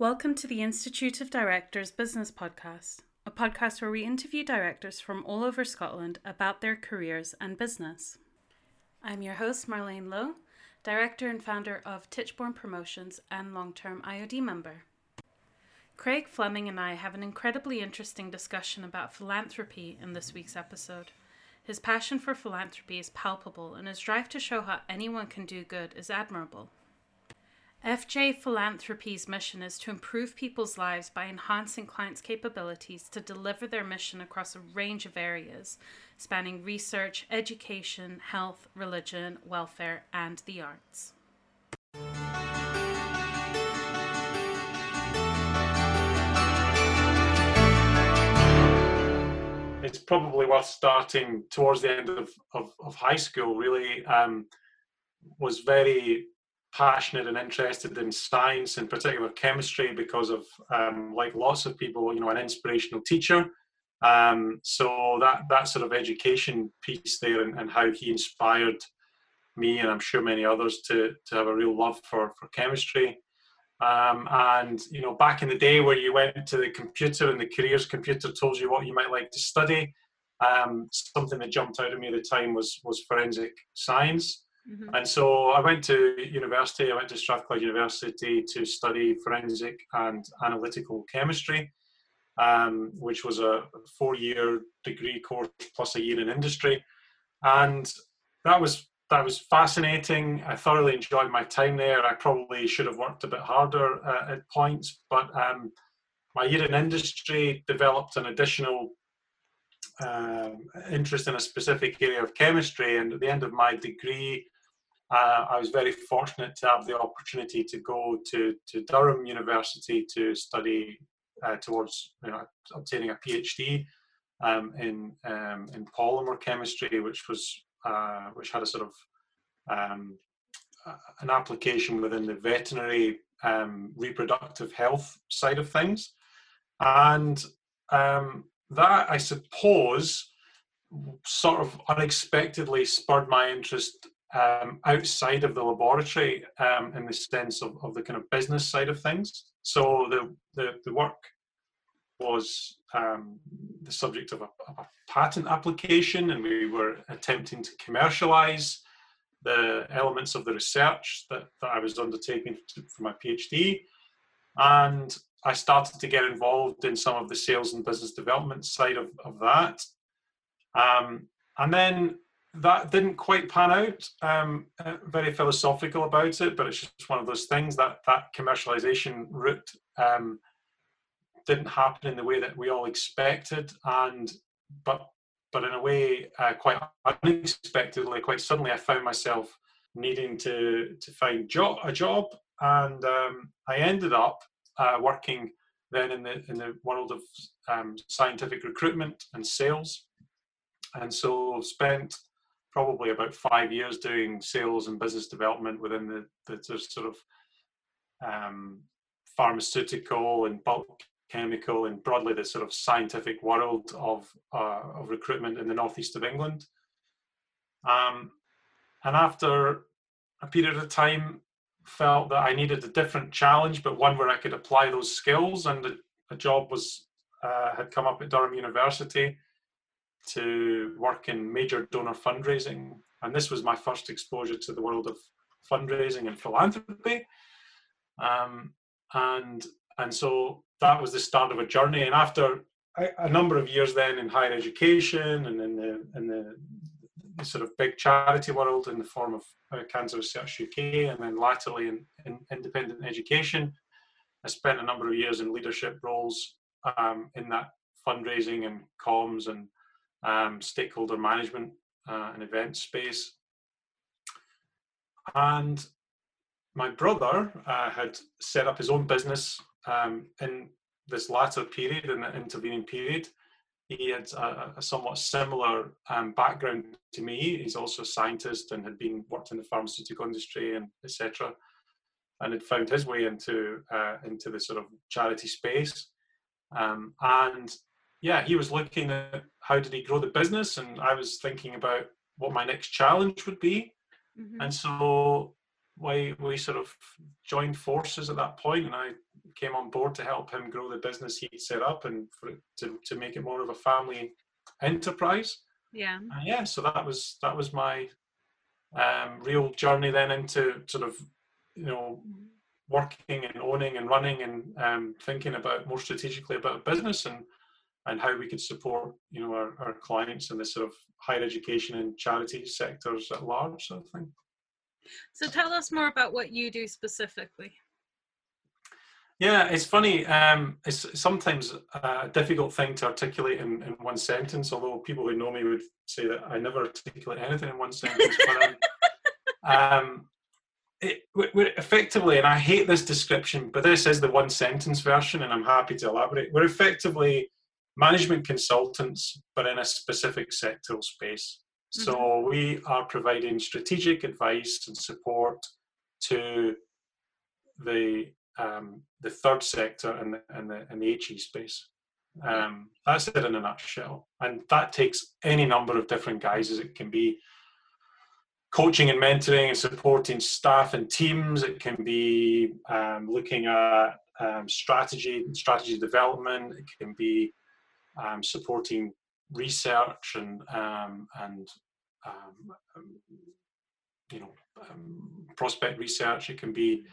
Welcome to the Institute of Directors Business Podcast, a podcast where we interview directors from all over Scotland about their careers and business. I'm your host, Marlene Lowe, director and founder of Tichborne Promotions and long term IOD member. Craig Fleming and I have an incredibly interesting discussion about philanthropy in this week's episode. His passion for philanthropy is palpable, and his drive to show how anyone can do good is admirable. FJ Philanthropy's mission is to improve people's lives by enhancing clients' capabilities to deliver their mission across a range of areas, spanning research, education, health, religion, welfare, and the arts. It's probably worth starting towards the end of, of, of high school, really. Um, was very passionate and interested in science, in particular chemistry, because of um, like lots of people, you know, an inspirational teacher. Um, so that that sort of education piece there, and, and, how he inspired me, and I'm sure many others, to to have a real love for for chemistry. Um, and you know, back in the day where you went to the computer and the careers computer told you what you might like to study, um, something that jumped out at me at the time was was forensic science. Mm-hmm. And so I went to university, I went to Strathclyde University to study forensic and analytical chemistry, um, which was a four year degree course plus a year in industry. And that was that was fascinating. I thoroughly enjoyed my time there. I probably should have worked a bit harder uh, at points, but um, my year in industry developed an additional um, interest in a specific area of chemistry. And at the end of my degree, uh, I was very fortunate to have the opportunity to go to, to Durham University to study uh, towards you know, obtaining a PhD um, in um, in polymer chemistry, which was uh, which had a sort of um, an application within the veterinary um, reproductive health side of things, and um, that I suppose sort of unexpectedly spurred my interest um, outside of the laboratory um, in the sense of, of the kind of business side of things. So the, the, the work was um, the subject of a, of a, patent application, and we were attempting to commercialize the elements of the research that, that I was undertaking for my PhD. And I started to get involved in some of the sales and business development side of, of that. Um, and then that didn't quite pan out. Um, uh, very philosophical about it, but it's just one of those things that that commercialization route um, didn't happen in the way that we all expected, and but but in a way uh, quite unexpectedly, quite suddenly, I found myself needing to to find job a job, and um, I ended up uh, working then in the in the world of um, scientific recruitment and sales, and so spent probably about five years doing sales and business development within the, the, the sort of um, pharmaceutical and bulk chemical and broadly the sort of scientific world of, uh, of recruitment in the northeast of England. Um, and after a period of time, felt that I needed a different challenge, but one where I could apply those skills. And a, a job was uh, had come up at Durham University to work in major donor fundraising. And this was my first exposure to the world of fundraising and philanthropy. Um, and and so that was the start of a journey. And after a, number of years then in higher education and in the in the, the, sort of big charity world in the form of uh, Cancer Research UK, and then latterly in, in, independent education, I spent a number of years in leadership roles um, in that fundraising and comms and um, stakeholder management uh, and event space. And my brother uh, had set up his own business um, in this latter period, in the intervening period. He had a, a somewhat similar um, background to me. He's also a scientist and had been worked in the pharmaceutical industry and etc. And had found his way into uh, into the sort of charity space. Um, and yeah, he was looking at how did he grow the business, and I was thinking about what my next challenge would be. Mm-hmm. And so we we sort of joined forces at that point, and I came on board to help him grow the business he'd set up and for it to, to make it more of a family enterprise. Yeah. And yeah, so that was that was my um, real journey then into sort of you know working and owning and running and um, thinking about more strategically about business and and how we could support you know our, our clients in the sort of higher education and charity sectors at large sort of thing. So tell us more about what you do specifically. Yeah, it's funny. Um, it's sometimes a difficult thing to articulate in, in one sentence, although people who know me would say that I never articulate anything in one sentence. but, um, um, it, we're effectively, and I hate this description, but this is the one sentence version, and I'm happy to elaborate. We're effectively management consultants, but in a specific sectoral space. Mm-hmm. So we are providing strategic advice and support to the um, the third sector and the, and the, and the HE space. Um, that's it in a nutshell. And that takes any number of different guises. It can be coaching and mentoring and supporting staff and teams. It can be um, looking at um, strategy, strategy development. It can be um, supporting research and um, and um, you know prospect research. It can be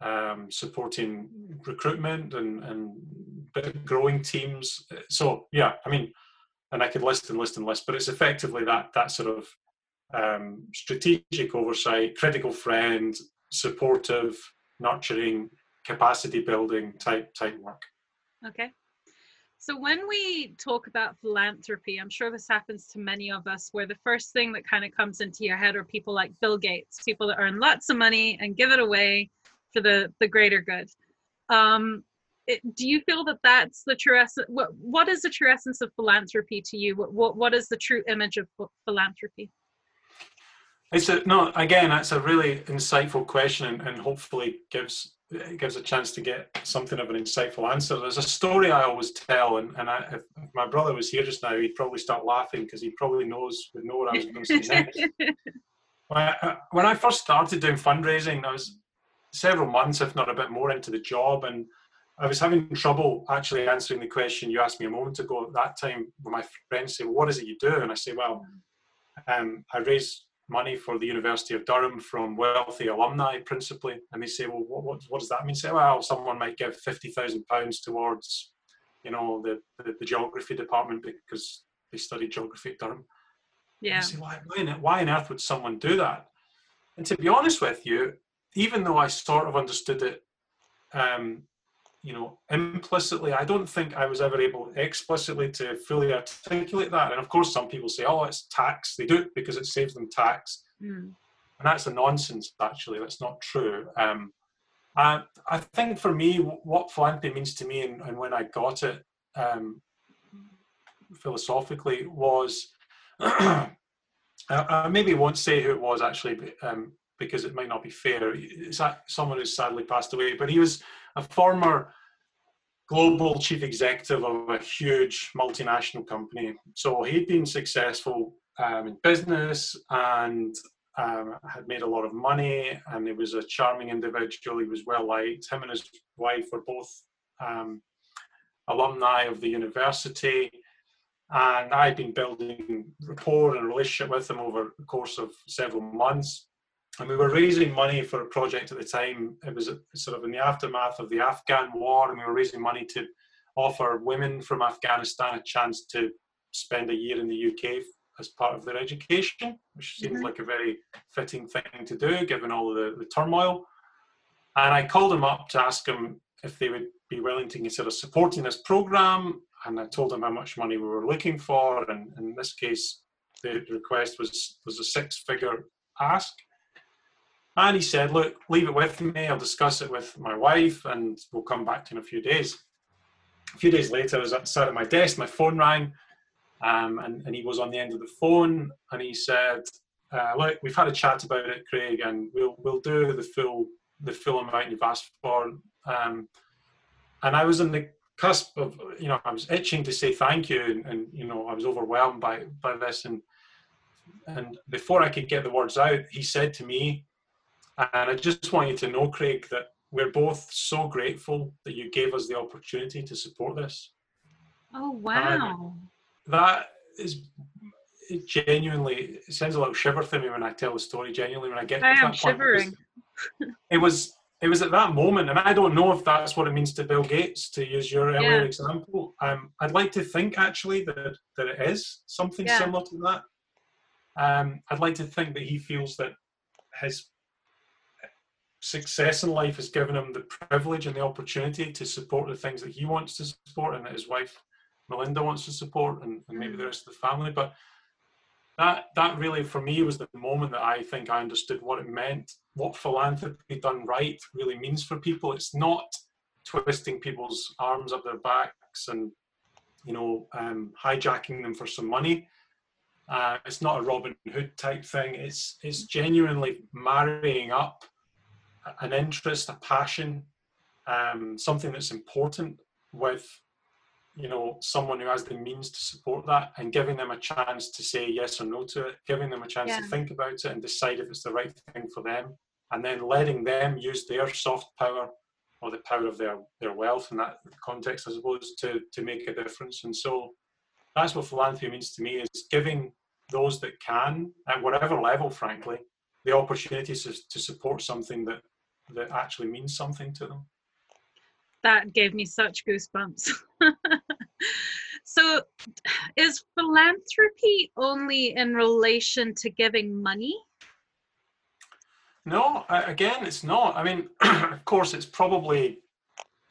um, supporting recruitment and, and growing teams. So yeah, I mean, and I could list and list and list, but it's effectively that that sort of um, strategic oversight, critical friend, supportive, nurturing, capacity building type type work. Okay. So when we talk about philanthropy, I'm sure this happens to many of us where the first thing that kind of comes into your head are people like Bill Gates, people that earn lots of money and give it away for the the greater good. Um, it, do you feel that that's the true essence? What what is the true essence of philanthropy to you? What what, what is the true image of philanthropy? It's a no. Again, that's a really insightful question, and, and hopefully gives it gives a chance to get something of an insightful answer. There's a story I always tell, and, and I, if my brother was here just now, he'd probably start laughing because he probably knows would know what I was going to say next. when, I, when I first started doing fundraising, I was several months, if not a bit more, into the job, and I was having trouble actually answering the question you asked me a moment ago. At that time, when my friends say, well, "What is it you do?" and I say, "Well, um, I raise money for the University of Durham from wealthy alumni, principally." And they say, "Well, what, what, what does that mean?" Say, "Well, someone might give fifty thousand pounds towards, you know, the, the, the geography department because they studied geography at Durham." Yeah. Say, why, why on earth would someone do that? And to be honest with you, even though I sort of understood it, um, you know, implicitly, I don't think I was ever able explicitly to fully articulate that. And of course, some people say, "Oh, it's tax." They do it because it saves them tax, mm. and that's a nonsense. Actually, that's not true. Um, I, I think for me, what philanthropy means to me, and, and when I got it um, philosophically, was I, I, maybe won't say who it was actually, um, because it might not be fair. It's someone who's sadly passed away, but he was a former global chief executive of a huge multinational company. So he'd been successful um, in business and um, had made a lot of money, and he was a charming individual. He was well liked. Him and his wife were both um, alumni of the university. And I'd been building rapport and relationship with him over the course of several months and we were raising money for a project at the time. It was sort of in the aftermath of the Afghan war, and we were raising money to offer women from Afghanistan a chance to spend a year in the UK as part of their education, which seemed mm-hmm. like a very fitting thing to do given all the, the turmoil. And I called them up to ask them if they would be willing to consider supporting this program. And I told them how much money we were looking for. And in this case, the request was, was a six figure ask. And he said, Look, leave it with me. I'll discuss it with my wife and we'll come back to you in a few days. A few days later, I was sat at my desk, my phone rang, um, and, and he was on the end of the phone and he said, uh, Look, we've had a chat about it, Craig, and we'll, we'll do the full, the full amount you've asked for. Um, and I was on the cusp of, you know, I was itching to say thank you, and, and you know, I was overwhelmed by, by this. And, and before I could get the words out, he said to me, and I just want you to know, Craig, that we're both so grateful that you gave us the opportunity to support this. Oh wow! And that is it genuinely it sends a little shiver through me when I tell the story. Genuinely, when I get I to am shivering. It was it was at that moment, and I don't know if that's what it means to Bill Gates, to use your earlier yeah. example. Um, I'd like to think actually that that it is something yeah. similar to that. Um, I'd like to think that he feels that his success in life has given him the privilege and the opportunity to support the things that he wants to support and that his wife Melinda wants to support and, and maybe the rest of the family. But that that really for me was the moment that I think I understood what it meant, what philanthropy done right really means for people. It's not twisting people's arms up their backs and you know um, hijacking them for some money. Uh, it's not a Robin Hood type thing. It's it's genuinely marrying up an interest, a passion, um, something that's important with you know someone who has the means to support that and giving them a chance to say yes or no to it giving them a chance yeah. to think about it and decide if it's the right thing for them and then letting them use their soft power or the power of their their wealth in that context i suppose to to make a difference and so that's what philanthropy means to me is giving those that can at whatever level frankly the opportunities to, to support something that that actually means something to them that gave me such goosebumps. so, is philanthropy only in relation to giving money? No, again, it's not. I mean, of course, it's probably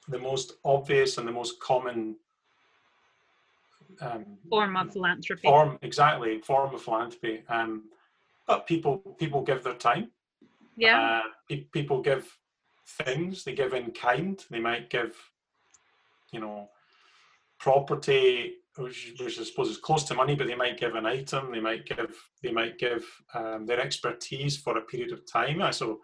the most obvious and the most common um, form of philanthropy. Form exactly, form of philanthropy. Um, but people people give their time. Yeah. Uh, pe- people give things. They give in kind. They might give, you know, property, which, which I suppose is close to money, but they might give an item. They might give they might give um, their expertise for a period of time. So,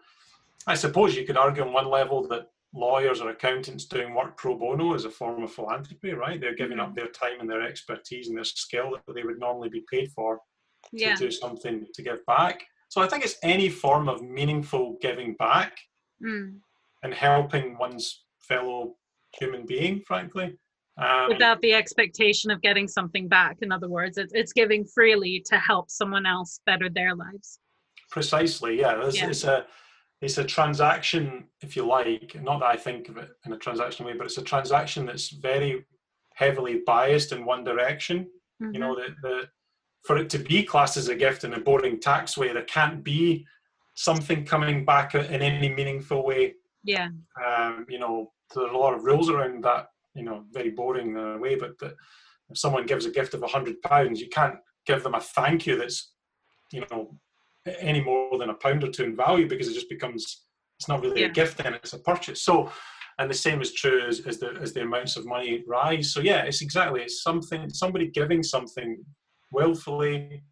I suppose you could argue on one level that lawyers or accountants doing work pro bono is a form of philanthropy, right? They're giving mm-hmm. up their time and their expertise and their skill that they would normally be paid for yeah. to do something to give back. So I think it's any form of meaningful giving back. Mm and helping one's fellow human being, frankly. Um, Without the expectation of getting something back. In other words, it's, it's giving freely to help someone else better their lives. Precisely, yeah. It's, yeah. it's a it's a transaction, if you like. Not that I think of it in a transactional way, but it's a transaction that's very heavily biased in one direction. Mm-hmm. You know, mm-hmm. the, the for it to be classed as a gift in a boring tax way, there can't be something coming back in any meaningful way yeah. Um, you know, there's a lot of rules around that, you know, very boring in a way, but that if someone gives a gift of a hundred pounds, you can't give them a thank you that's, you know, any more than a pound or two in value because it just becomes it's not really yeah. a gift then it's a purchase. So and the same is true as, as the as the amounts of money rise. So yeah, it's exactly it's something somebody giving something willfully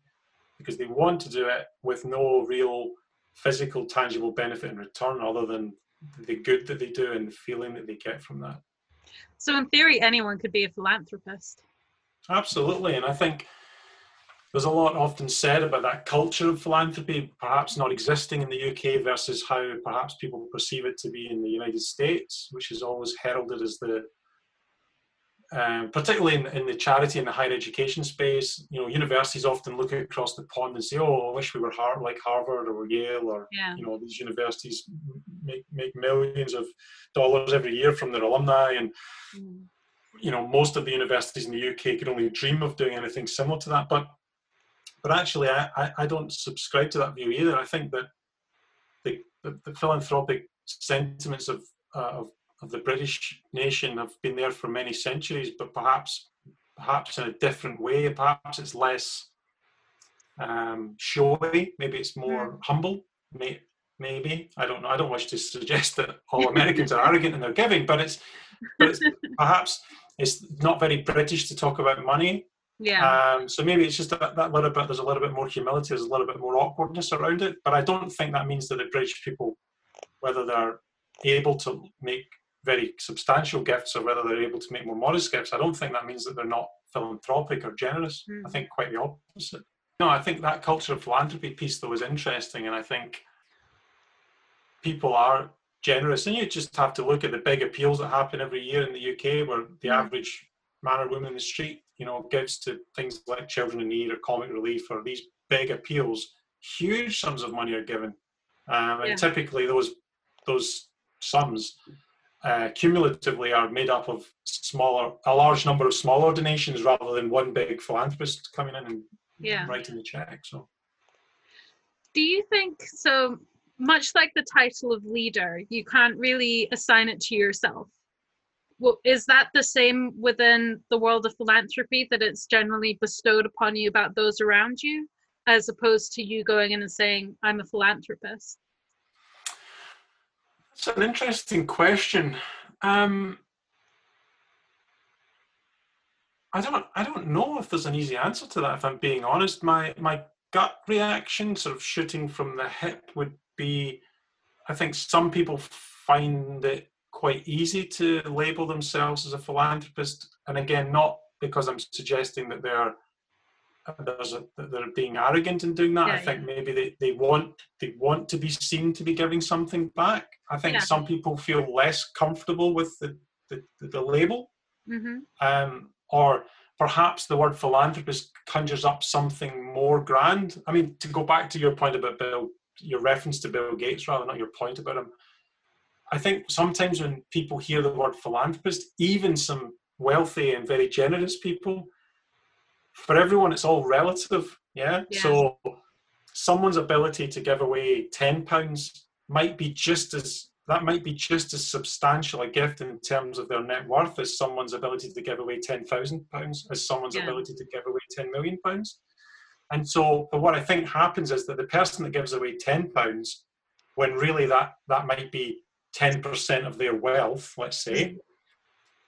because they want to do it with no real physical tangible benefit in return other than the good that they do and the feeling that they get from that. So, in theory, anyone could be a philanthropist. Absolutely, and I think there's a lot often said about that culture of philanthropy perhaps not existing in the UK versus how perhaps people perceive it to be in the United States, which is always heralded as the um, particularly in, in, the charity and the higher education space, you know, universities often look across the pond and say, "Oh, I wish we were Har- like Harvard or Yale or yeah. you know these universities make make millions of dollars every year from their alumni." And mm. you know, most of the universities in the UK could only dream of doing anything similar to that. But but actually, I, I, I don't subscribe to that view either. I think that the, the, the philanthropic sentiments of uh, of of the British nation have been there for many centuries, but perhaps perhaps in a different way. Perhaps it's less um, showy. Maybe it's more mm. humble. May, maybe I don't know. I don't wish to suggest that all Americans are arrogant in their giving, but it's but it's perhaps it's not very British to talk about money. Yeah. Um, so maybe it's just that, that little bit. There's a little bit more humility. There's a little bit more awkwardness around it. But I don't think that means that the British people, whether they're able to make very substantial gifts or whether they're able to make more modest gifts, I don't think that means that they're not philanthropic or generous. Mm. I think quite the opposite. No, I think that culture of philanthropy piece though is interesting, and I think people are generous. And you just have to look at the big appeals that happen every year in the UK, where the mm. average man or woman in the street, you know, gives to things like Children in Need or Comic Relief or these big appeals. Huge sums of money are given, um, and yeah. typically those those sums uh, cumulatively are made up of smaller, a large number of smaller donations rather than one big philanthropist coming in and yeah. writing the check. So, do you think so? Much like the title of leader, you can't really assign it to yourself. Well, is that the same within the world of philanthropy that it's generally bestowed upon you about those around you, as opposed to you going in and saying, "I'm a philanthropist"? It's an interesting question. Um, I don't. I don't know if there's an easy answer to that. If I'm being honest, my my gut reaction, sort of shooting from the hip, would be. I think some people find it quite easy to label themselves as a philanthropist, and again, not because I'm suggesting that they're there's a, they're being arrogant in doing that. Yeah, I think yeah. maybe they, they want they want to be seen to be giving something back. I think yeah. some people feel less comfortable with the the, the label, mm-hmm. um, or perhaps the word philanthropist conjures up something more grand. I mean, to go back to your point about Bill, your reference to Bill Gates, rather not your point about him. I think sometimes when people hear the word philanthropist, even some wealthy and very generous people, for everyone it's all relative yeah? yeah, so someone's ability to give away 10 pounds might be just as that might be just as substantial a gift in terms of their net worth as someone's ability to give away 10,000 pounds as someone's yeah. ability to give away 10 million pounds and so but what i think happens is that the person that gives away 10 pounds when really that that might be 10% of their wealth let's say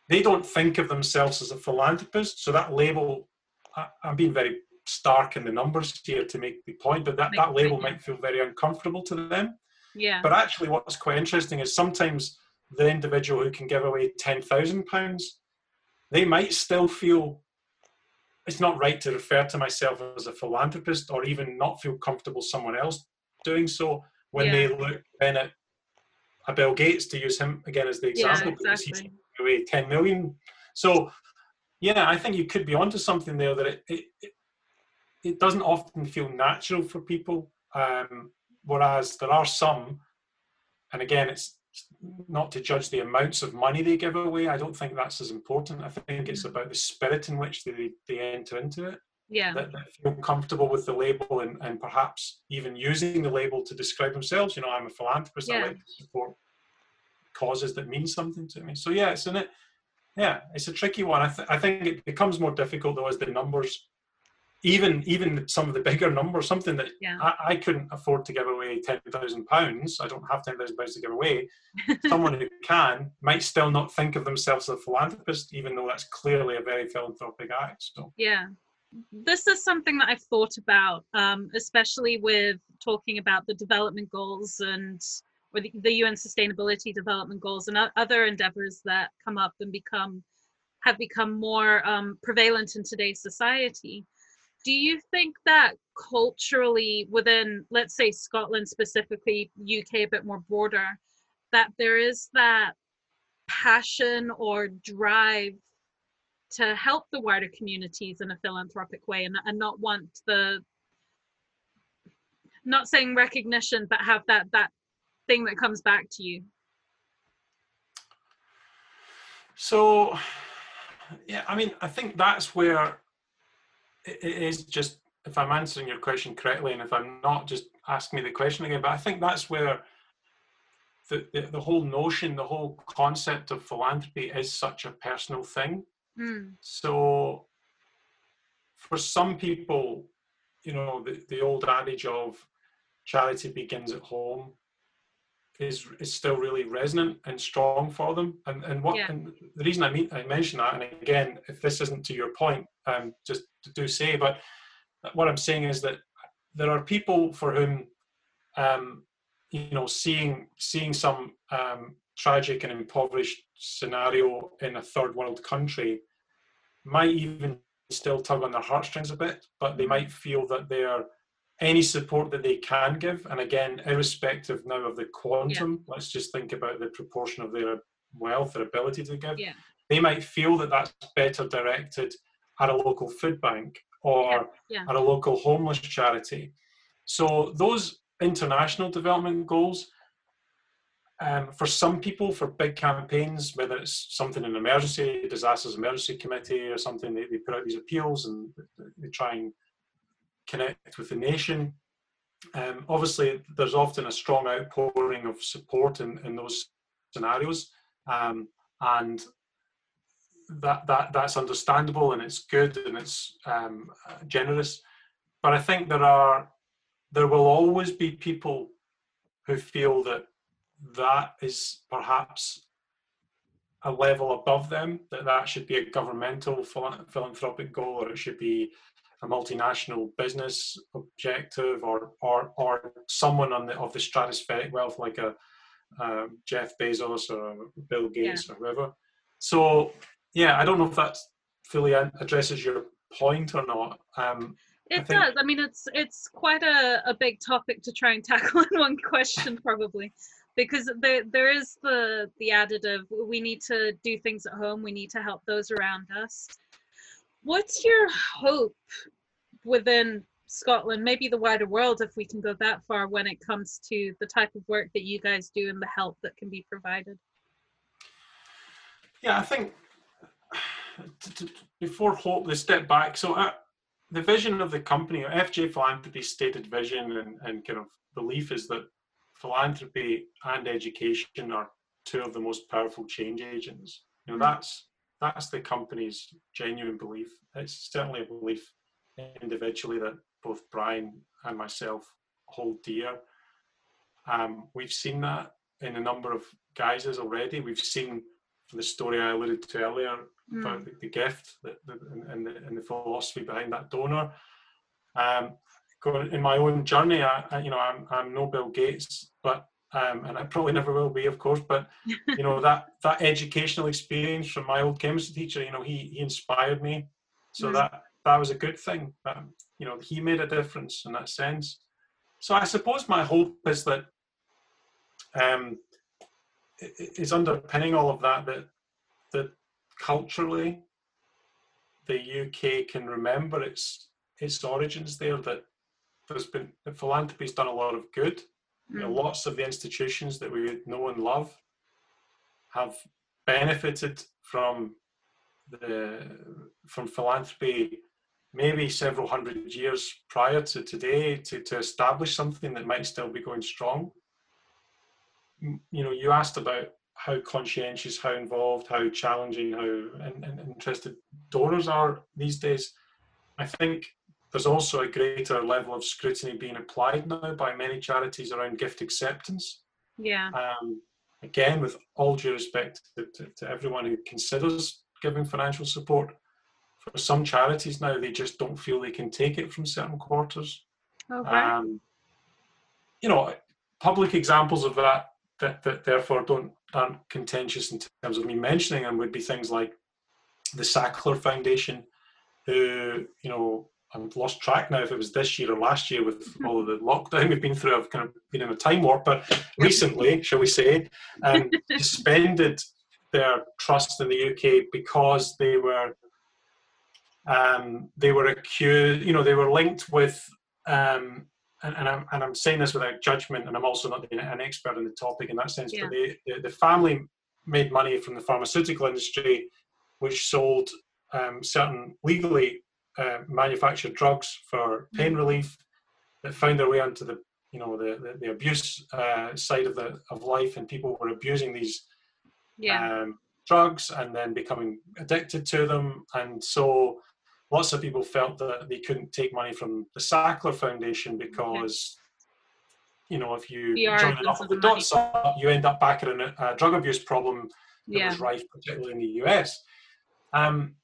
they don't think of themselves as a philanthropist so that label I, am being very stark in the numbers here to make the point, but that, that label might feel very uncomfortable to them. Yeah. But actually, what's quite interesting is sometimes the individual who can give away ten thousand pounds, they might still feel it's not right to refer to myself as a philanthropist, or even not feel comfortable someone else doing so when yeah. they look then at a Bill Gates to use him again as the example yeah, exactly. because he's away ten million. So yeah, I think you could be onto something there that it, it, it doesn't often feel natural for people. Um, whereas there are some, and again, it's not to judge the amounts of money they give away. I don't think that's as important. I think it's mm. about the spirit in which they, they enter into it. Yeah. That, that feel comfortable with the label and, and perhaps even using the label to describe themselves. You know, I'm a philanthropist. Yeah. I like to support causes that mean something to me. So yeah, it's in it yeah, it's a tricky one. I, th- I think it becomes more difficult though as the numbers, even even some of the bigger numbers, something that yeah. I, I, couldn't afford to give away ten thousand pounds. I don't have ten thousand pounds to give away. Someone who can might still not think of themselves as a philanthropist, even though that's clearly a very philanthropic act. So yeah, this is something that I've thought about, um, especially with talking about the development goals and or the, the UN Sustainability Development Goals and other endeavors that come up and become have become more um, prevalent in today's society. Do you think that culturally, within let's say Scotland specifically, UK a bit more broader, that there is that passion or drive to help the wider communities in a philanthropic way and, and not want the not saying recognition but have that that thing that comes back to you? So, yeah, I mean, I think that's where it is just, if I'm answering your question correctly, and if I'm not, just ask me the question again. But I think that's where the, the, the whole notion, the whole concept of philanthropy is such a personal thing. Mm. So, for some people, you know, the, the old adage of charity begins at home is is still really resonant and strong for them. And and what yeah. and the reason I mean I mention that, and again, if this isn't to your point, um, just to do say, but what I'm saying is that there are people for whom, um, you know, seeing seeing some um, tragic and impoverished scenario in a third world country might even still tug on their heartstrings a bit, but they mm-hmm. might feel that they're any support that they can give, and again, irrespective now of the quantum, yeah. let's just think about the proportion of their wealth, or ability to give. Yeah. They might feel that that's better directed at a local food bank or yeah. At a local homeless charity. So those international development goals, um, for some people, for big campaigns, whether it's something in emergency, disasters emergency committee or something, they, they put out these appeals and they try and connect with the nation. Um, obviously, there's often a strong outpouring of support in, in those scenarios, um, and that that that's understandable and it's good and it's um, generous. But I think there are there will always be people who feel that that is perhaps a level above them that that should be a governmental philanthropic goal or it should be a multinational business objective or or or someone on the of the stratospheric wealth like a um, Jeff Bezos or Bill Gates yeah. or whoever. So yeah, I don't know if that fully addresses your point or not. Um, it I think... does. I mean, it's it's quite a, a big topic to try and tackle in one question, probably, because there there is the the additive. We need to do things at home. We need to help those around us. What's your hope within Scotland, maybe the wider world, if we can go that far, when it comes to the type of work that you guys do and the help that can be provided? Yeah, I think before hope, the step back. So, uh, the vision of the company, FJ Philanthropy stated vision and, and kind of belief is that philanthropy and education are two of the most powerful change agents. You know, mm. that's that's the company's genuine belief. It's certainly a belief individually that both Brian and myself hold dear. Um, we've seen that in a number of guises already. We've seen the story I alluded to earlier mm. about the, the gift that, and, the, and the philosophy behind that donor. Um, in my own journey, I, I, you know, I'm, I'm no Bill Gates, but um, and I probably never will be, of course. But you know that that educational experience from my old chemistry teacher, you know, he he inspired me. So mm. that that was a good thing. Um, you know, he made a difference in that sense. So I suppose my hope is that um, is underpinning all of that that that culturally the UK can remember its its origins there. That there's been philanthropy's done a lot of good. Mm. You know, mm. lots of the institutions that we know and love have benefited from the from philanthropy maybe several hundred years prior to today to, to establish something that might still be going strong. You know, you asked about how conscientious, how involved, how challenging, how and, in interested donors are these days. I think there's also a greater level of scrutiny being applied now by many charities around gift acceptance. Yeah. Um, again, with all due respect to, to, to everyone who considers giving financial support, for some charities now, they just don't feel they can take it from certain quarters. Okay. Um, you know, public examples of that, that that therefore don't aren't contentious in terms of me mentioning them would be things like the Sackler Foundation, who you know I've lost track now if it was this year or last year with all of the lockdown we've been through. I've kind of been in a time warp, but recently, shall we say, um, suspended their trust in the UK because they were um, they were accused, you know, they were linked with, um, and, and, I'm, and I'm saying this without judgment, and I'm also not an expert in the topic in that sense, yeah. but they, the, the family made money from the pharmaceutical industry, which sold um, certain legally uh, manufactured drugs for pain mm-hmm. relief that found their way onto the you know the the, the abuse uh, side of the of life, and people were abusing these yeah. um, drugs and then becoming addicted to them, and so lots of people felt that they couldn't take money from the Sackler Foundation because, you know, if you join enough of the dots up, you end up back at a, a drug abuse problem that yeah. was rife, particularly in the US. Um,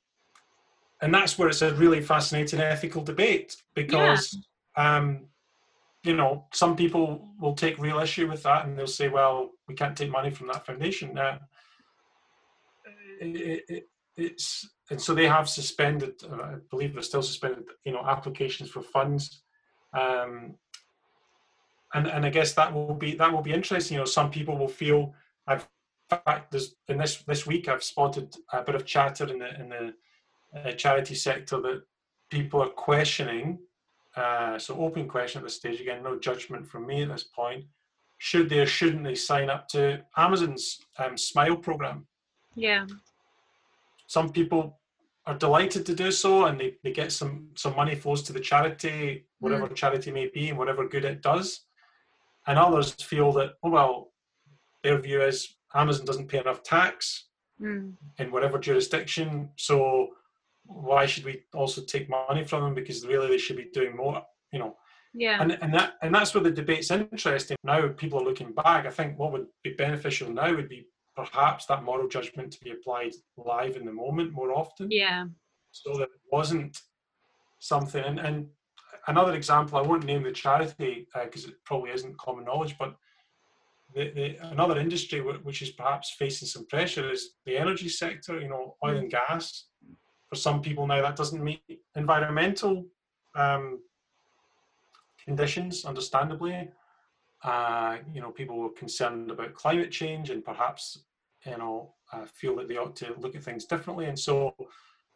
and that's where it's a really fascinating ethical debate because, yeah. um, you know, some people will take real issue with that and they'll say, well, we can't take money from that foundation. Uh, it, it, it's and so they have suspended. Uh, I believe they're still suspended. You know, applications for funds. Um, and and I guess that will be that will be interesting. You know, some people will feel. I've in fact, there's in this this week I've spotted a bit of chatter in the in the uh, charity sector that people are questioning. Uh, so open question at this stage again, no judgment from me at this point. Should they or shouldn't they sign up to Amazon's um, Smile program? Yeah. Some people are delighted to do so, and they, they get some some money flows to the charity, whatever mm. charity may be, and whatever good it does. And others feel that, oh well, their view is Amazon doesn't pay enough tax mm. in whatever jurisdiction, so why should we also take money from them? Because really they should be doing more, you know. Yeah. And and that and that's where the debate's interesting. Now people are looking back. I think what would be beneficial now would be perhaps that moral judgment to be applied live in the moment more often. Yeah. So that it wasn't something and, and another example, I won't name the charity because uh, it probably isn't common knowledge, but the, the, another industry which is perhaps facing some pressure is the energy sector, you know, oil and gas. For some people now, that doesn't meet environmental um, conditions, understandably. Uh, you know, people were concerned about climate change and perhaps, you know, uh, feel that they ought to look at things differently. And so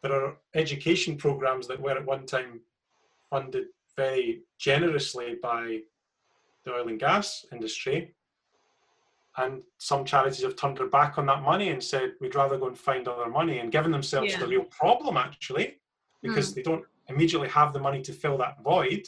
there are education programs that were at one time funded very generously by the oil and gas industry and some charities have turned their back on that money and said we'd rather go and find other money and given themselves yeah. the real problem actually because mm. they don't immediately have the money to fill that void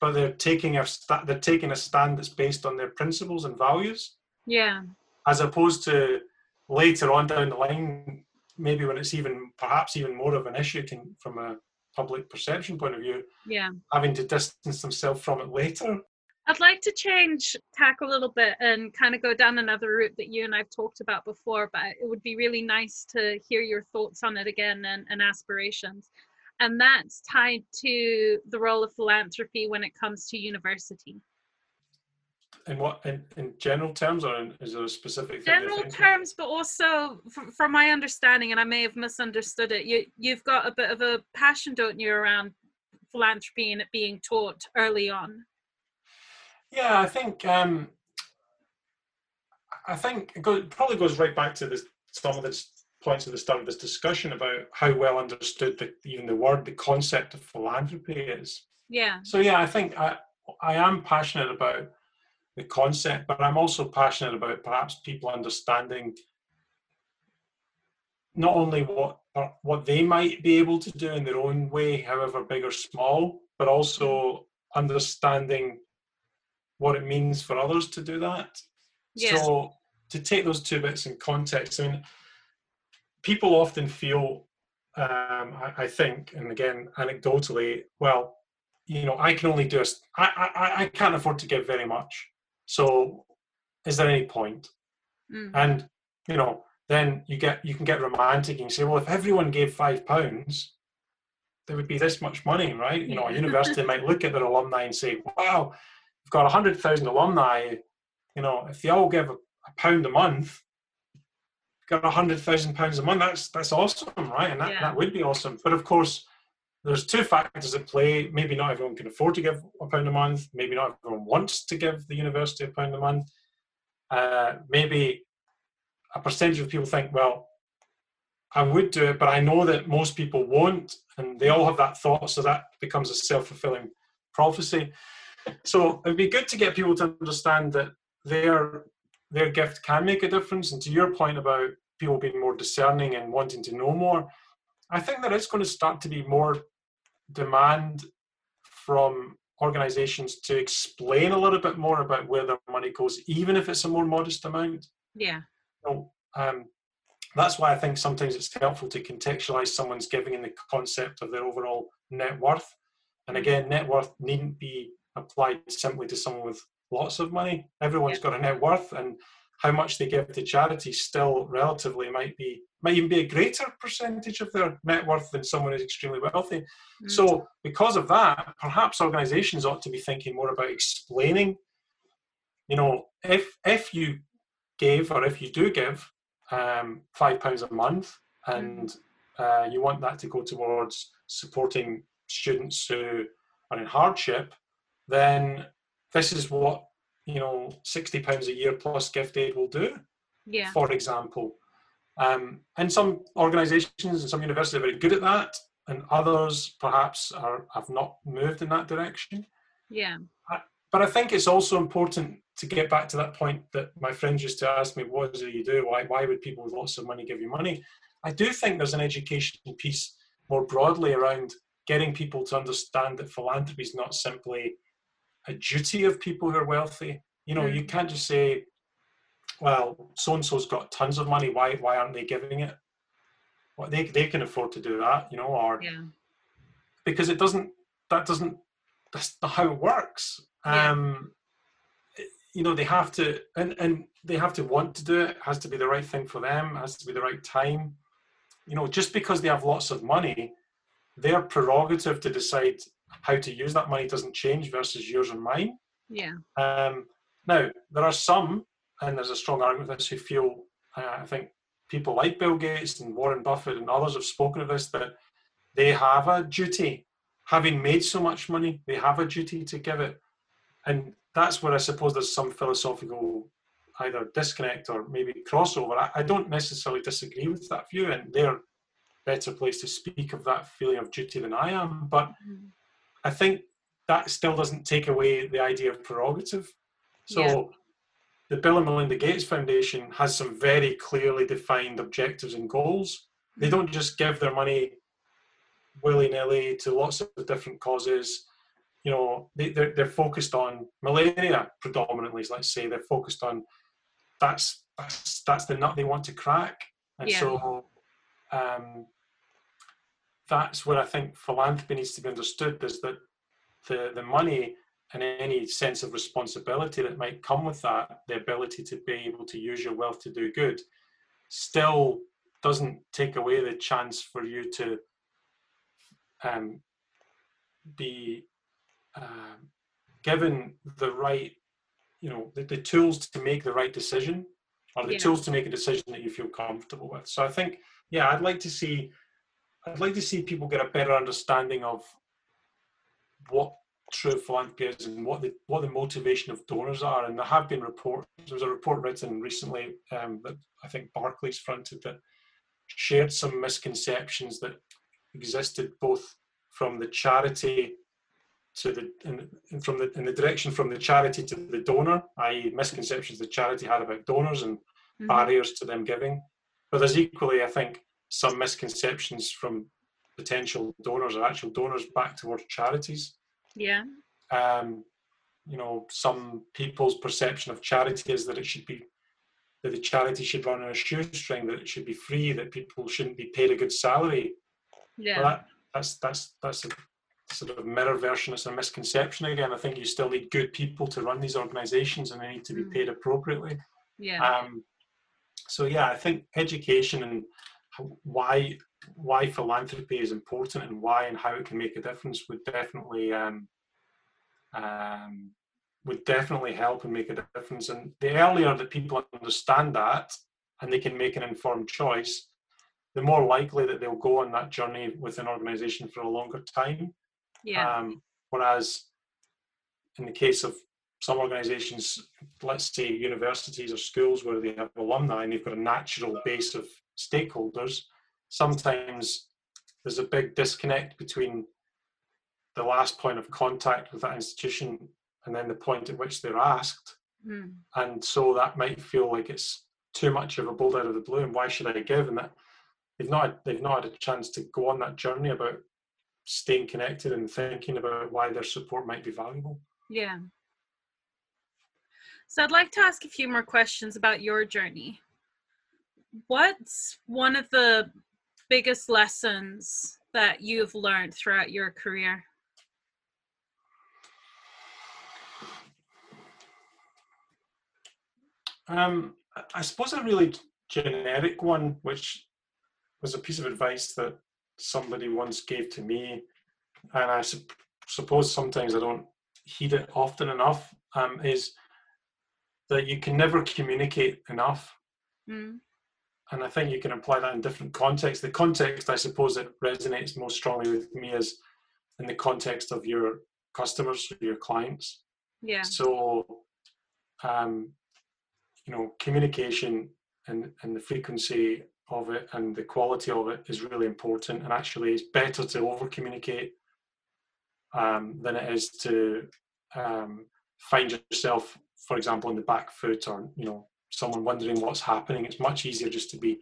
but they're taking a st- they're taking a stand that's based on their principles and values yeah as opposed to later on down the line maybe when it's even perhaps even more of an issue can, from a public perception point of view yeah having to distance themselves from it later I'd like to change tack a little bit and kind of go down another route that you and I've talked about before, but it would be really nice to hear your thoughts on it again and, and aspirations. And that's tied to the role of philanthropy when it comes to university. In what, in, in general terms, or in, is there a specific general terms, but also from, from my understanding, and I may have misunderstood it, you you've got a bit of a passion, don't you, around philanthropy and it being taught early on. Yeah, I think um, I think it goes, probably goes right back to this, some of the points at the start of this discussion about how well understood the, even the word, the concept of philanthropy is. Yeah. So yeah, I think I I am passionate about the concept, but I'm also passionate about perhaps people understanding not only what what they might be able to do in their own way, however big or small, but also understanding what it means for others to do that. Yes. So to take those two bits in context, I mean, people often feel, um, I, I, think, and again, anecdotally, well, you know, I can only do a, I, I, I can't afford to give very much. So is there any point? Mm. And, you know, then you get, you can get romantic and say, well, if everyone gave five pounds, there would be this much money, right? You know, a university might look at their alumni and say, wow, we've got 100,000 alumni, you know, if they all give a, a pound a month, got 100,000 pounds a month, that's, that's awesome, right? And that, yeah. that would be awesome. But of course, there's two factors at play. Maybe not everyone can afford to give a pound a month. Maybe not everyone wants to give the university a pound a month. Uh, maybe a percentage of people think, well, I would do it, but I know that most people won't, and they all have that thought, so that becomes a self fulfilling prophecy. So it'd be good to get people to understand that their their gift can make a difference. And to your point about people being more discerning and wanting to know more, I think there is going to start to be more demand from organizations to explain a little bit more about where their money goes, even if it's a more modest amount. Yeah. So, um, that's why I think sometimes it's helpful to contextualize someone's giving in the concept of their overall net worth. And again, net worth needn't be applied simply to someone with lots of money. Everyone's got a net worth, and how much they give to charity still relatively might be might even be a greater percentage of their net worth than someone who's extremely wealthy. Mm. So because of that, perhaps organizations ought to be thinking more about explaining, you know, if if you gave or if you do give um, five pounds a month and mm. uh, you want that to go towards supporting students who are in hardship, then this is what you know, sixty pounds a year plus gift aid will do. Yeah. For example, um, and some organisations and some universities are very good at that, and others perhaps are have not moved in that direction. Yeah. But I think it's also important to get back to that point that my friends used to ask me, what do you do? Why why would people with lots of money give you money?" I do think there's an education piece more broadly around getting people to understand that philanthropy is not simply a duty of people who are wealthy. You know, mm. you can't just say, well, so and so's got tons of money. Why why aren't they giving it? Well, they they can afford to do that, you know, or yeah. because it doesn't that doesn't that's not how it works. Yeah. Um, you know, they have to and and they have to want to do it. it. Has to be the right thing for them. Has to be the right time. You know, just because they have lots of money, their prerogative to decide how to use that money doesn't change versus yours and mine. Yeah. Um, now there are some, and there's a strong argument for this, who feel uh, I think people like Bill Gates and Warren Buffett and others have spoken of this that they have a duty, having made so much money, they have a duty to give it, and that's where I suppose there's some philosophical either disconnect or maybe crossover. I, I don't necessarily disagree with that view, and they're better place to speak of that feeling of duty than I am. But mm-hmm. I think that still doesn't take away the idea of prerogative. So yeah. the Bill and Melinda Gates Foundation has some very clearly defined objectives and goals. They don't just give their money willy nilly to lots of different causes. You know, they, they're, they're focused on malaria predominantly, let's say. They're focused on that's that's, that's the nut they want to crack. And yeah. so um, that's where I think philanthropy needs to be understood is that the, the money and any sense of responsibility that might come with that, the ability to be able to use your wealth to do good, still doesn't take away the chance for you to um, be uh, given the right, you know, the, the, tools to make the right decision or the yeah. tools to make a decision that you feel comfortable with. So I think, yeah, I'd like to see I'd like to see people get a better understanding of what true philanthropy is and what the what the motivation of donors are. And there have been reports. There was a report written recently um, that I think Barclays fronted that shared some misconceptions that existed both from the charity to the in, from the in the direction from the charity to the donor, i.e., misconceptions the charity had about donors and mm-hmm. barriers to them giving. But there's equally, I think, some misconceptions from potential donors or actual donors back towards charities. Yeah. Um, you know, some people's perception of charity is that it should be that the charity should run on a shoestring, that it should be free, that people shouldn't be paid a good salary. Yeah. Well, that, that's that's that's a sort of mirror version. It's a misconception again. I think you still need good people to run these organisations, and they need to be mm. paid appropriately. Yeah. Um, so yeah, I think education and why why philanthropy is important and why and how it can make a difference would definitely um, um, would definitely help and make a difference. And the earlier that people understand that and they can make an informed choice, the more likely that they'll go on that journey with an organization for a longer time. Yeah. Um, whereas in the case of some organizations, let's say universities or schools where they have alumni and they've got a natural base of stakeholders, sometimes there's a big disconnect between the last point of contact with that institution and then the point at which they're asked. Mm. And so that might feel like it's too much of a bolt out of the blue and why should I give? And that they've not they've not had a chance to go on that journey about staying connected and thinking about why their support might be valuable. Yeah. So I'd like to ask a few more questions about your journey what's one of the biggest lessons that you've learned throughout your career? Um, I suppose a really generic one, which was a piece of advice that somebody once gave to me, and I su- suppose sometimes I don't heed it often enough, um, is that you can never communicate enough. Mm and I think you can apply that in different contexts. The context, I suppose, that resonates most strongly with me is in the context of your customers, your clients. Yeah. So, um, you know, communication and, and the frequency of it and the quality of it is really important. And actually, it's better to over communicate um, than it is to um, find yourself, for example, in the back foot or you know someone wondering what's happening. It's much easier just to be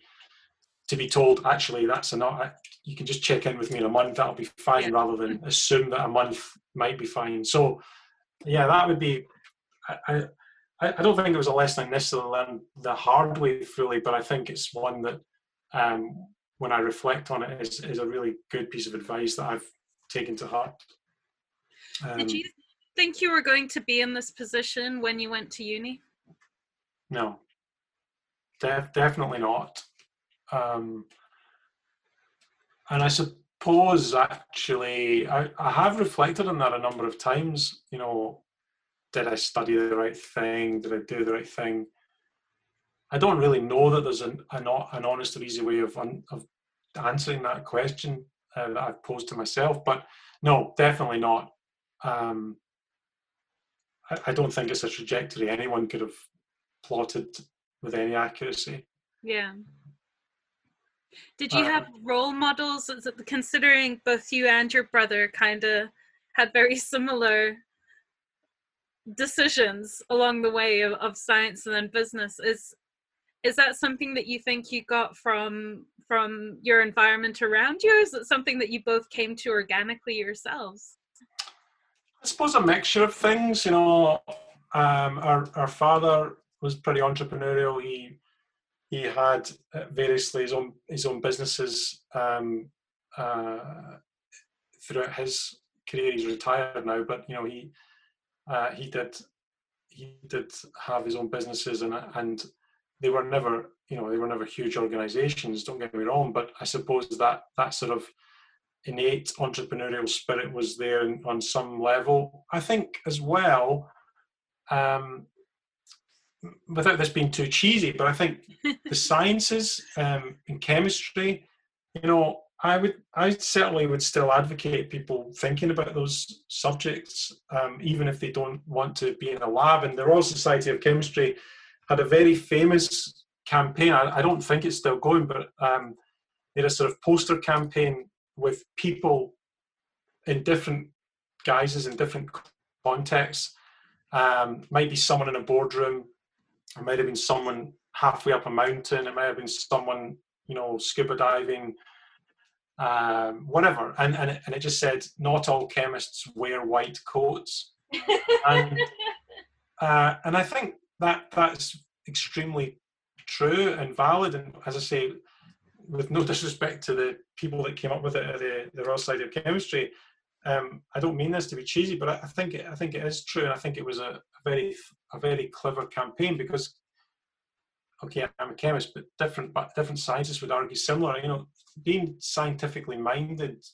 to be told actually that's enough. You can just check in with me in a month. That'll be fine, yeah. rather than assume that a month might be fine. So, yeah, that would be. I, I, I don't think it was a lesson I necessarily learned the hard way fully, but I think it's one that, um, when I reflect on it, is, is a really good piece of advice that I've taken to heart. Um, Did you think you were going to be in this position when you went to uni? No, def- definitely not. Um, and I suppose actually, I, I have reflected on that a number of times. You know, did I study the right thing? Did I do the right thing? I don't really know that there's an an, an honest or easy way of of answering that question uh, that I've posed to myself. But no, definitely not. Um, I, I don't think it's a trajectory anyone could have plotted with any accuracy. Yeah. Did you uh, have role models? Considering both you and your brother kind of had very similar decisions along the way of, of science and then business, is is that something that you think you got from from your environment around you, or is it something that you both came to organically yourselves? I suppose a mixture of things. You know, um, our our father was pretty entrepreneurial. He he had uh, variously his own his own businesses um, uh, throughout his career. He's retired now, but you know he uh, he did he did have his own businesses and and they were never you know they were never huge organizations don't get me wrong but i suppose that that sort of innate entrepreneurial spirit was there on some level i think as well um, without this being too cheesy, but I think the sciences um, in chemistry, you know, I would, I certainly would still advocate people thinking about those subjects, um, even if they don't want to be in a lab. And the Royal Society of Chemistry had a very famous campaign. I, I don't think it's still going, but um, they had a sort of poster campaign with people in different guises in different contexts. Um, might be someone in a boardroom, it might have been someone halfway up a mountain. It might have been someone, you know, scuba diving, um, whatever. And, and, it, and it just said, not all chemists wear white coats. and, uh, and I think that that's extremely true and valid. And as I say, with no disrespect to the people that came up with it at the, the Royal Society of Chemistry, um, I don't mean this to be cheesy, but I think it, I think it is true, and I think it was a, a very a very clever campaign because okay, I'm a chemist, but different but different scientists would argue similar. You know, being scientifically minded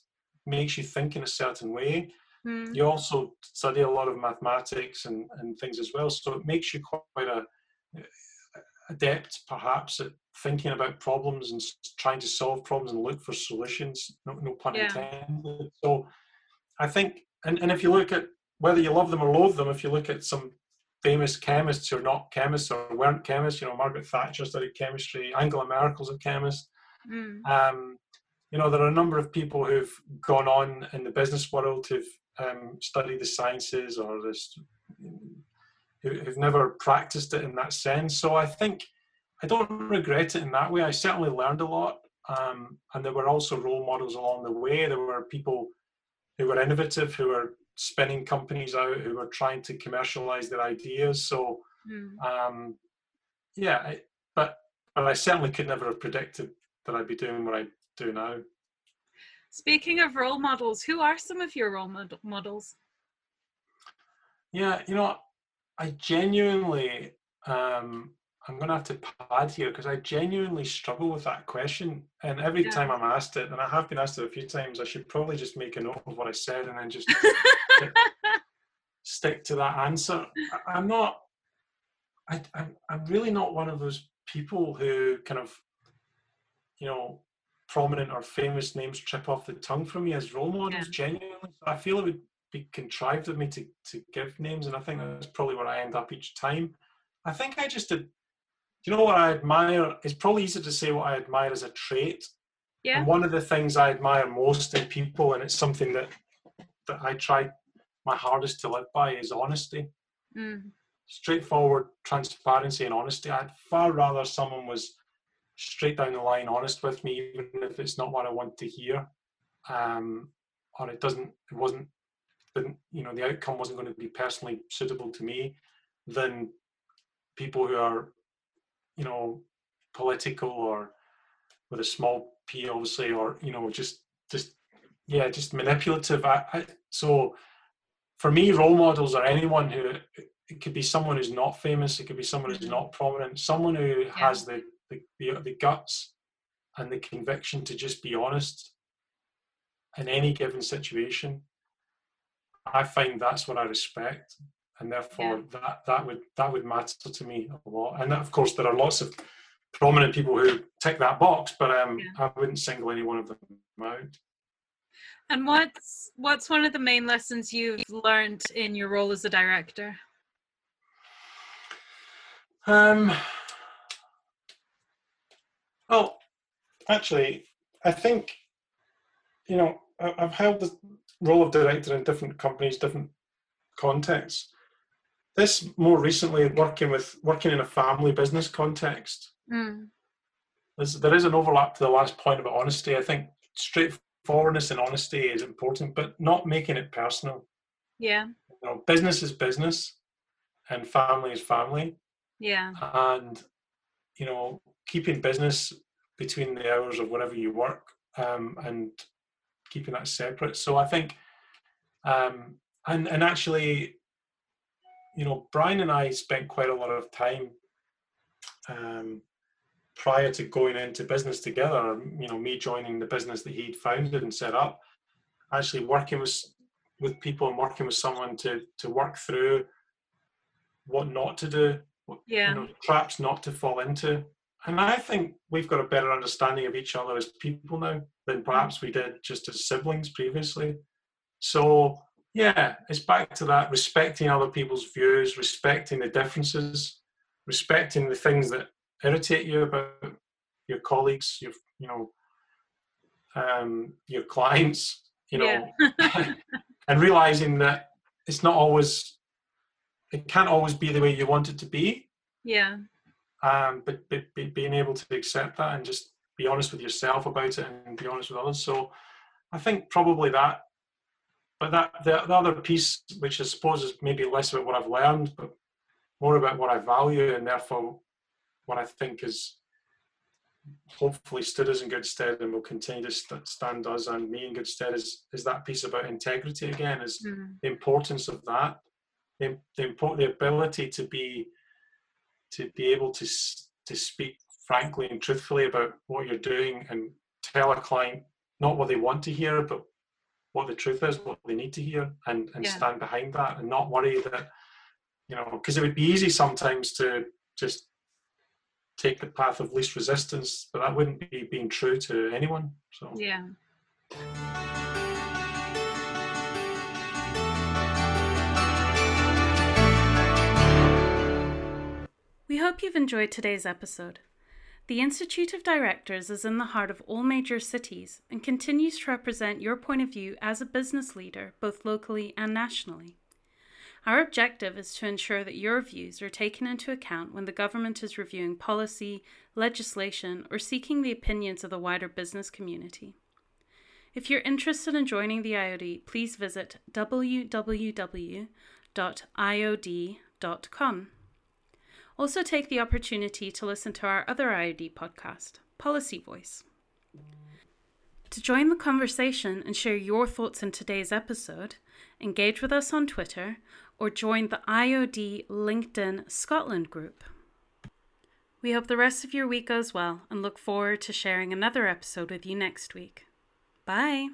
makes you think in a certain way. Mm. You also study a lot of mathematics and, and things as well, so it makes you quite a adept, perhaps, at thinking about problems and trying to solve problems and look for solutions. No, no pun yeah. intended. So I think, and, and if you look at whether you love them or loathe them, if you look at some famous chemists who are not chemists or weren't chemists, you know, Margaret Thatcher studied chemistry, Angela Merkel's a chemist. Mm. Um, you know, there are a number of people who've gone on in the business world who've um, studied the sciences or this, who've never practiced it in that sense. So I think I don't regret it in that way. I certainly learned a lot. Um, and there were also role models along the way. There were people who were innovative, who were spinning companies out, who were trying to commercialize their ideas. So, mm. um, yeah, I, but but I certainly could never have predicted that I'd be doing what I do now. Speaking of role models, who are some of your role mod- models? Yeah, you know, I genuinely um, I'm going to have to pad here because I genuinely struggle with that question. And every yeah. time I'm asked it, and I have been asked it a few times, I should probably just make a note of what I said and then just stick, stick to that answer. I, am not, I, I'm, I'm really not one of those people who kind of, you know, prominent or famous names trip off the tongue for me as role models, yeah. genuinely. I feel it would be contrived of me to to give names, and I think that's probably where I end up each time. I think I just did. Do you know what I admire? It's probably easier to say what I admire as a trait. Yeah. And one of the things I admire most in people, and it's something that that I try my hardest to live by, is honesty. Mm. Straightforward transparency and honesty. I'd far rather someone was straight down the line honest with me, even if it's not what I want to hear, um, or it doesn't, it wasn't, didn't, you know, the outcome wasn't going to be personally suitable to me, than people who are, you know, political or with a small p, obviously, or you know, just just yeah, just manipulative. I, I, so for me, role models are anyone who it could be someone who's not famous, it could be someone who's Mhm. not prominent, someone who Yeah. has the, the the the guts and the conviction to just be honest in any given situation. I find that's what I respect, and therefore that that would that would matter to me a lot. And of course, there are lots of prominent people who tick that box, but um, Yeah. I wouldn't single any one of them out. And what's what's one of the main lessons you've learned in your role as a director? Um, well, actually, I think, you know, I've held the role of director in different companies, different contexts. This more recently, working with working in a family business context, Mm. there is an overlap to the last point about honesty. I think straightforwardness and honesty is important, but not making it personal. Yeah, You know, business is business, and family is family. yeah, and you know keeping business between the hours of whenever you work um, and keeping that separate so i think um, and and actually you know brian and i spent quite a lot of time um, prior to going into business together you know me joining the business that he'd founded and set up actually working with with people and working with someone to to work through what not to do what, Yeah. you know, traps not to fall into. And I think we've got a better understanding of each other as people now than perhaps we did just as siblings previously. So yeah, it's back to that respecting other people's views, respecting the differences, respecting the things that irritate you about your colleagues, your you know, um, your clients, you know, and realizing that it's not always it can't always be the way you want it to be. Yeah, um, but, but, but being able to accept that and just be honest with yourself about it and be honest with others. So i think probably that but that the, the other piece which i suppose is maybe less about what i've learned but more about what i value and therefore what i think is hopefully stood us in good stead and will continue to st- stand us and me in good stead is is that piece about integrity again is Mm. the importance of that the, the, import, the ability to be to be able to to speak frankly and truthfully about what you're doing and tell a client not what they want to hear but what the truth is what they need to hear and and Yeah. stand behind that and not worry that you know because it would be easy sometimes to just take the path of least resistance but that wouldn't be being true to anyone so yeah. We hope you've enjoyed today's episode. The Institute of Directors is in the heart of all major cities and continues to represent your point of view as a business leader, both locally and nationally. Our objective is to ensure that your views are taken into account when the government is reviewing policy, legislation, or seeking the opinions of the wider business community. If you're interested in joining the IOD, please visit www.iod.com. Also, take the opportunity to listen to our other IOD podcast, Policy Voice. To join the conversation and share your thoughts in today's episode, engage with us on Twitter or join the IOD LinkedIn Scotland group. We hope the rest of your week goes well and look forward to sharing another episode with you next week. Bye.